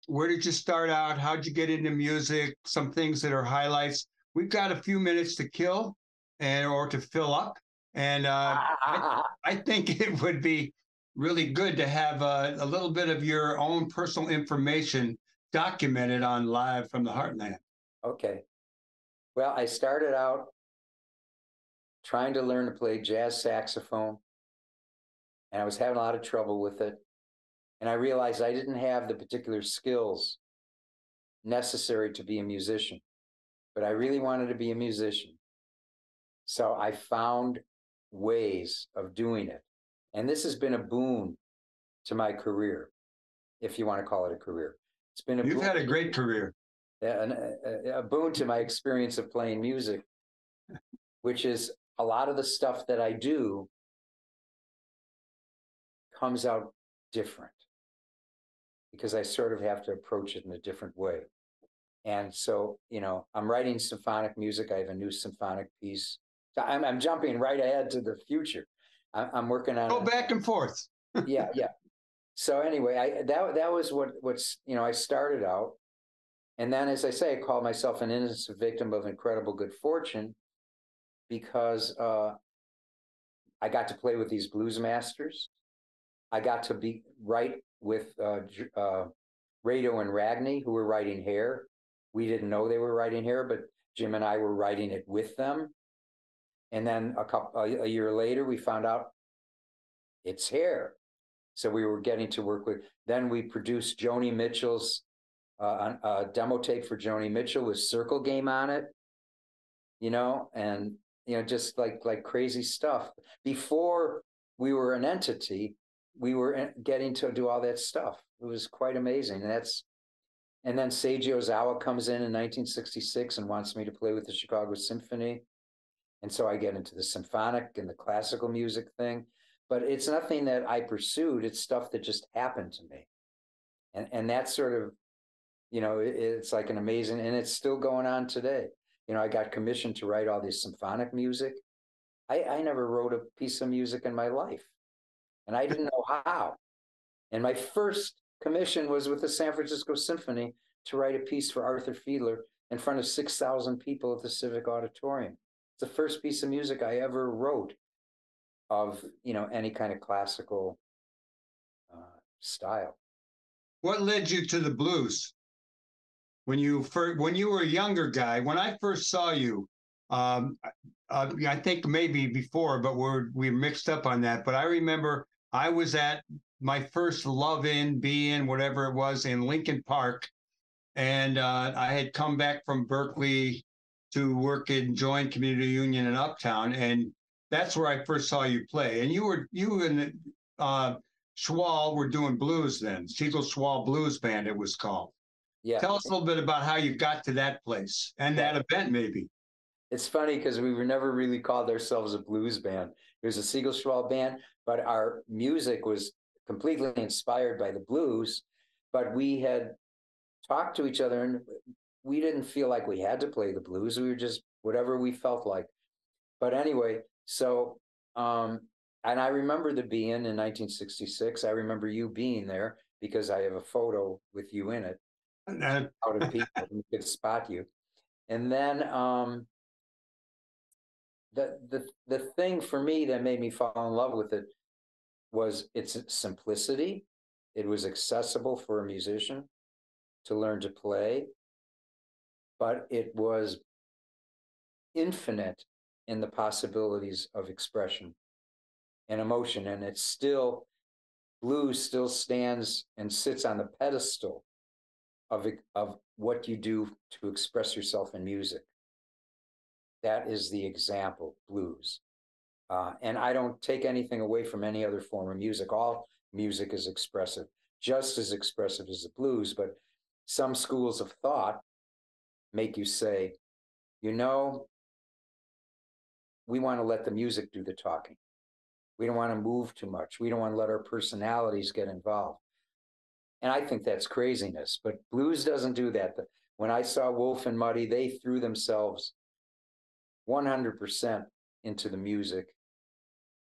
Where did you start out? How'd you get into music? Some things that are highlights. We've got a few minutes to kill, and or to fill up, and uh, I think it would be really good to have a, a little bit of your own personal information documented on live from the Heartland. Okay. Well, I started out trying to learn to play jazz saxophone, and I was having a lot of trouble with it. And I realized I didn't have the particular skills necessary to be a musician, but I really wanted to be a musician. So I found ways of doing it. And this has been a boon to my career, if you want to call it a career. It's been a You've boon had a great career. an, a, a boon to my experience of playing music, which is a lot of the stuff that I do comes out different because I sort of have to approach it in a different way. And so, you know, I'm writing symphonic music. I have a new symphonic piece. So I'm, I'm jumping right ahead to the future. I, I'm working on Go back and forth. yeah, yeah. So anyway, I that that was what what's you know I started out, and then as I say, I call myself an innocent victim of incredible good fortune, because uh, I got to play with these blues masters. I got to be write with uh, uh, Rado and Ragni, who were writing hair. We didn't know they were writing hair, but Jim and I were writing it with them. And then a couple a, a year later, we found out it's hair. So we were getting to work with. Then we produced Joni Mitchell's uh, a a demo tape for Joni Mitchell with Circle Game on it. You know, and you know, just like like crazy stuff. Before we were an entity, we were getting to do all that stuff. It was quite amazing, and that's. And then Seiji Ozawa comes in in 1966 and wants me to play with the Chicago Symphony, and so I get into the symphonic and the classical music thing but it's nothing that I pursued. It's stuff that just happened to me, and and that's sort of, you know, it, it's like an amazing, and it's still going on today. You know, I got commissioned to write all this symphonic music. I I never wrote a piece of music in my life, and I didn't know how. And my first commission was with the San Francisco Symphony to write a piece for Arthur Fiedler in front of six thousand people at the Civic Auditorium. It's the first piece of music I ever wrote of you know any kind of classical uh, style. What led you to the blues? When you first, when you were a younger guy, when I first saw you, um, uh, I think maybe before, but we're we mixed up on that. But I remember I was at my first love in, be in, whatever it was, in Lincoln Park, and uh, I had come back from Berkeley to work in JOIN Community Union in Uptown, and that's where I first saw you play. And you were you and uh, Schwall were doing blues then, Siegel Schwall Blues Band, it was called. Yeah, Tell us a little bit about how you got to that place and that event, maybe. it's funny because we were never really called ourselves a blues band. It was a Siegelschwall band, but our music was completely inspired by the blues. But we had talked to each other, and we didn't feel like we had to play the blues. We were just whatever we felt like. But anyway, so um, and I remember the being in 1966. I remember you being there because I have a photo with you in it. Out of people, you could spot you. And then um, the the the thing for me that made me fall in love with it was its simplicity. It was accessible for a musician to learn to play, but it was infinite in the possibilities of expression and emotion. And it's still, blues still stands and sits on the pedestal of, of what you do to express yourself in music. That is the example, blues. Uh, and I don't take anything away from any other form of music. All music is expressive, just as expressive as the blues. But some schools of thought make you say, you know, we want to let the music do the talking. We don't want to move too much. We don't want to let our personalities get involved. And I think that's craziness, but blues doesn't do that. When I saw Wolf and Muddy, they threw themselves 100% into the music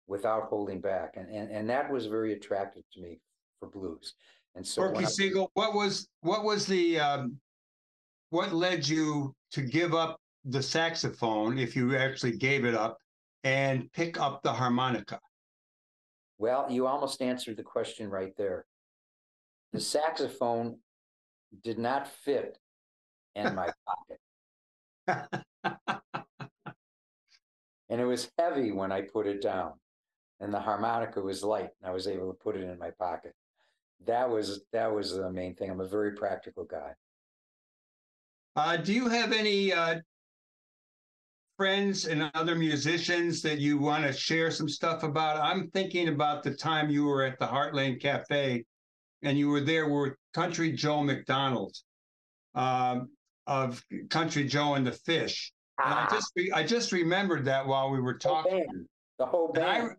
without holding back. And, and, and that was very attractive to me for blues. And so, Corky Siegel, what was what was the um, what led you to give up the saxophone if you actually gave it up and pick up the harmonica? Well, you almost answered the question right there. The saxophone did not fit in my pocket. and it was heavy when I put it down. And the harmonica was light, and I was able to put it in my pocket. That was that was the main thing. I'm a very practical guy. Uh, do you have any uh, friends and other musicians that you want to share some stuff about? I'm thinking about the time you were at the Heartland Cafe and you were there with Country Joe McDonald um, of Country Joe and the Fish. And I just I just remembered that while we were talking. The whole band. I,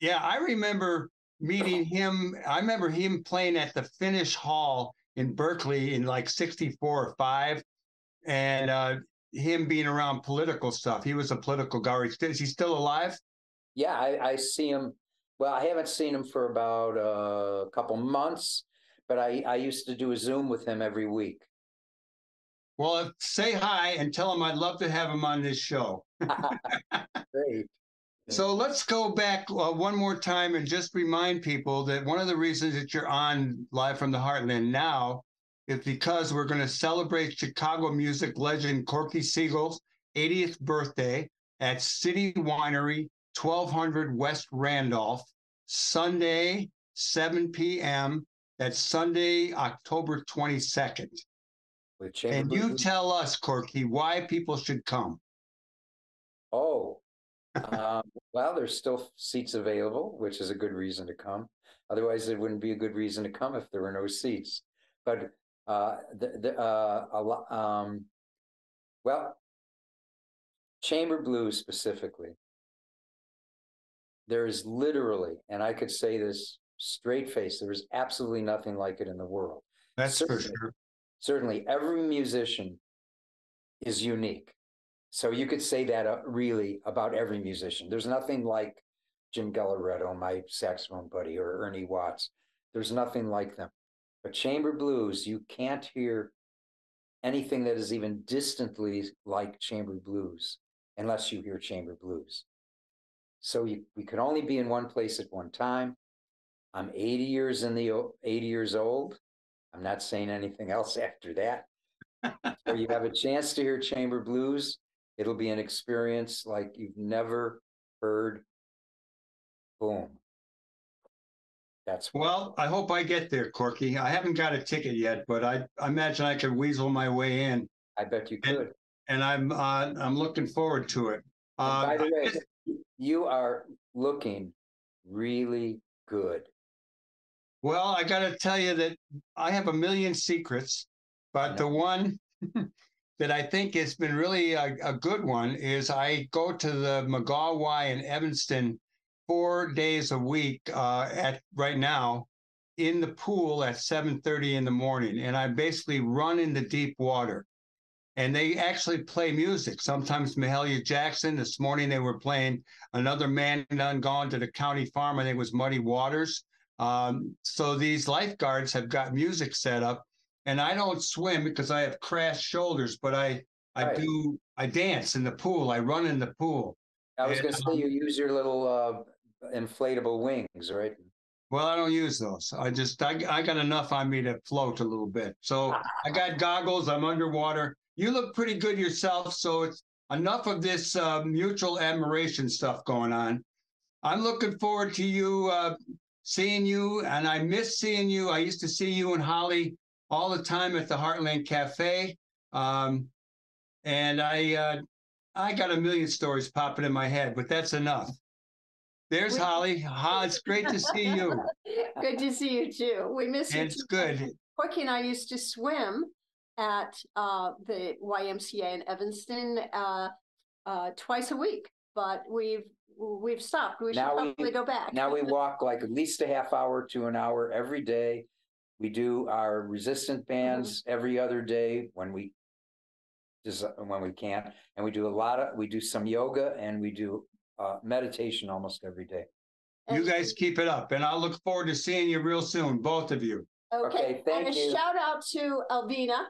yeah, I remember meeting him. I remember him playing at the Finnish Hall in Berkeley in like 64 or 5. And uh, him being around political stuff. He was a political guy. Is he still alive? Yeah, I, I see him. Well, I haven't seen him for about uh, a couple months, but I, I used to do a Zoom with him every week. Well, say hi and tell him I'd love to have him on this show. Great. So let's go back uh, one more time and just remind people that one of the reasons that you're on Live from the Heartland now is because we're going to celebrate Chicago music legend Corky Siegel's 80th birthday at City Winery, 1200 West Randolph, Sunday, 7 p.m. That's Sunday, October 22nd. And you tell us, Corky, why people should come. Oh, um, well, there's still seats available, which is a good reason to come. Otherwise, it wouldn't be a good reason to come if there were no seats. But uh, the, the, uh, a lot, um, well, chamber blues specifically. There is literally, and I could say this straight face, there is absolutely nothing like it in the world. That's certainly, for sure. Certainly, every musician is unique. So you could say that uh, really about every musician. There's nothing like Jim Gailloreto, my saxophone buddy, or Ernie Watts. There's nothing like them. Chamber blues, you can't hear anything that is even distantly like chamber blues unless you hear chamber blues. So you, we could only be in one place at one time. I'm 80 years in the 80 years old. I'm not saying anything else after that. so you have a chance to hear chamber blues. It'll be an experience like you've never heard. Boom. That's well. I hope I get there, Corky. I haven't got a ticket yet, but I, I imagine I could weasel my way in. I bet you could. And, and I'm uh, I'm looking forward to it. Uh, by the way, just, you are looking really good. Well, I got to tell you that I have a million secrets, but the one that I think has been really a, a, good one is I go to the McGaw Y in Evanston four days a week uh, at right now in the pool at 7:30 in the morning, and I basically run in the deep water. and they actually play music. Sometimes Mahalia Jackson. This morning they were playing another man done gone to the county farm. I think it was Muddy Waters. Um, so these lifeguards have got music set up, and I don't swim because I have crashed shoulders, but I I Right. do I dance in the pool. I run in the pool. I was gonna say, um, you use your little, uh, inflatable wings, right? Well, I don't use those. I just I, I got enough on me to float a little bit. So I got goggles. I'm underwater. You look pretty good yourself. So it's enough of this uh, mutual admiration stuff going on. I'm looking forward to you uh, seeing you, and I miss seeing you. I used to see you and Holly all the time at the Heartland Cafe, um, and I uh, I got a million stories popping in my head, but that's enough. There's We- Holly. It's great to see you. Good to see you too. We miss you. It's too. good. Corky and I used to swim at uh, the YMCA in Evanston uh, uh, twice a week, but we've we've stopped. We should Now we- probably go back. Now we walk like at least a half hour to an hour every day. We do our resistant bands every other day when we just when we can, and we do a lot of we do some yoga and we do uh, meditation almost every day. You guys keep it up, and I'll look forward to seeing you real soon, both of you. Okay, Okay, thank and a you. shout out to Alvina.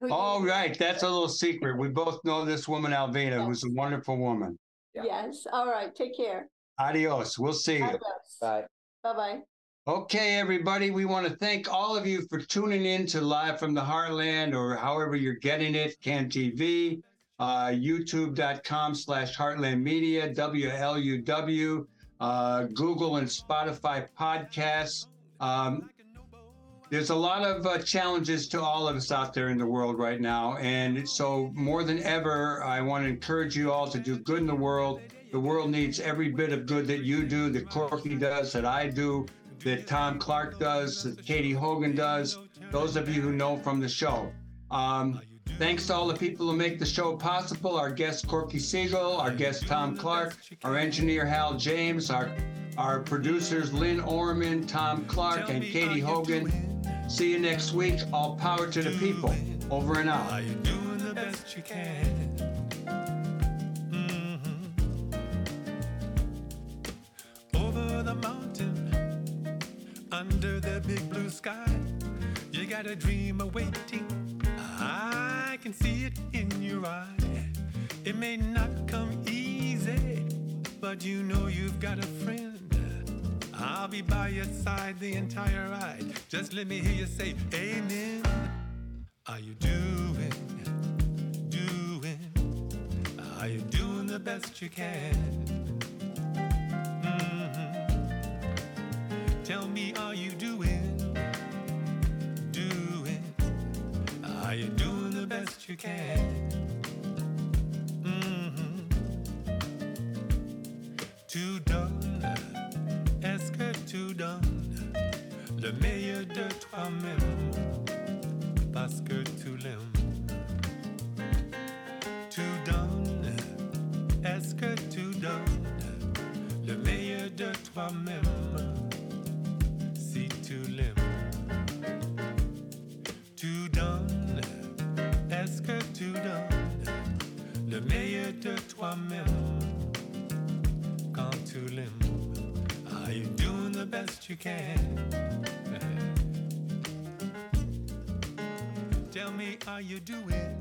who you- All right, that's a little secret. We both know this woman, Alvina, who's a wonderful woman. Yeah. Yes. All right. Take care. Adios. We'll see you. Bye. Bye bye. Okay, everybody, we want to thank all of you for tuning in to Live from the Heartland or however you're getting it, CAN TV, uh, youtube.com slash Heartland Media, WLUW, uh, Google and Spotify podcasts. Um, there's a lot of uh, challenges to all of us out there in the world right now. And so, more than ever, I want to encourage you all to do good in the world. The world needs every bit of good that you do, that Corky does, that I do, that Thom Clark does, that Katie Hogan does, those of you who know from the show. Um, thanks to all the people who make the show possible our guest Corky Siegel, our guest Thom Clark, our engineer Hal James, our, our producers Lynn Orman, Thom Clark, and Katie Hogan. See you next week. All power to the people. Over and out. Mhm. Over the mountain, under the big blue sky, you got a dream awaiting. Can see it in your eye. It may not come easy, but you know you've got a friend. I'll be by your side the entire ride. Just let me hear you say amen. Are you doing, doing, are you doing the best you can? Mhm. Tell me, are you doing, you can? Mhm. Tout donne, est-ce que tu donnes le meilleur de toi-même? parce que tu l'aimes. Tu donnes, est-ce que tu donnes le meilleur de toi-même? Toi-même quand tu l'aimes? Are you doing the best you can? Tell me, are you doing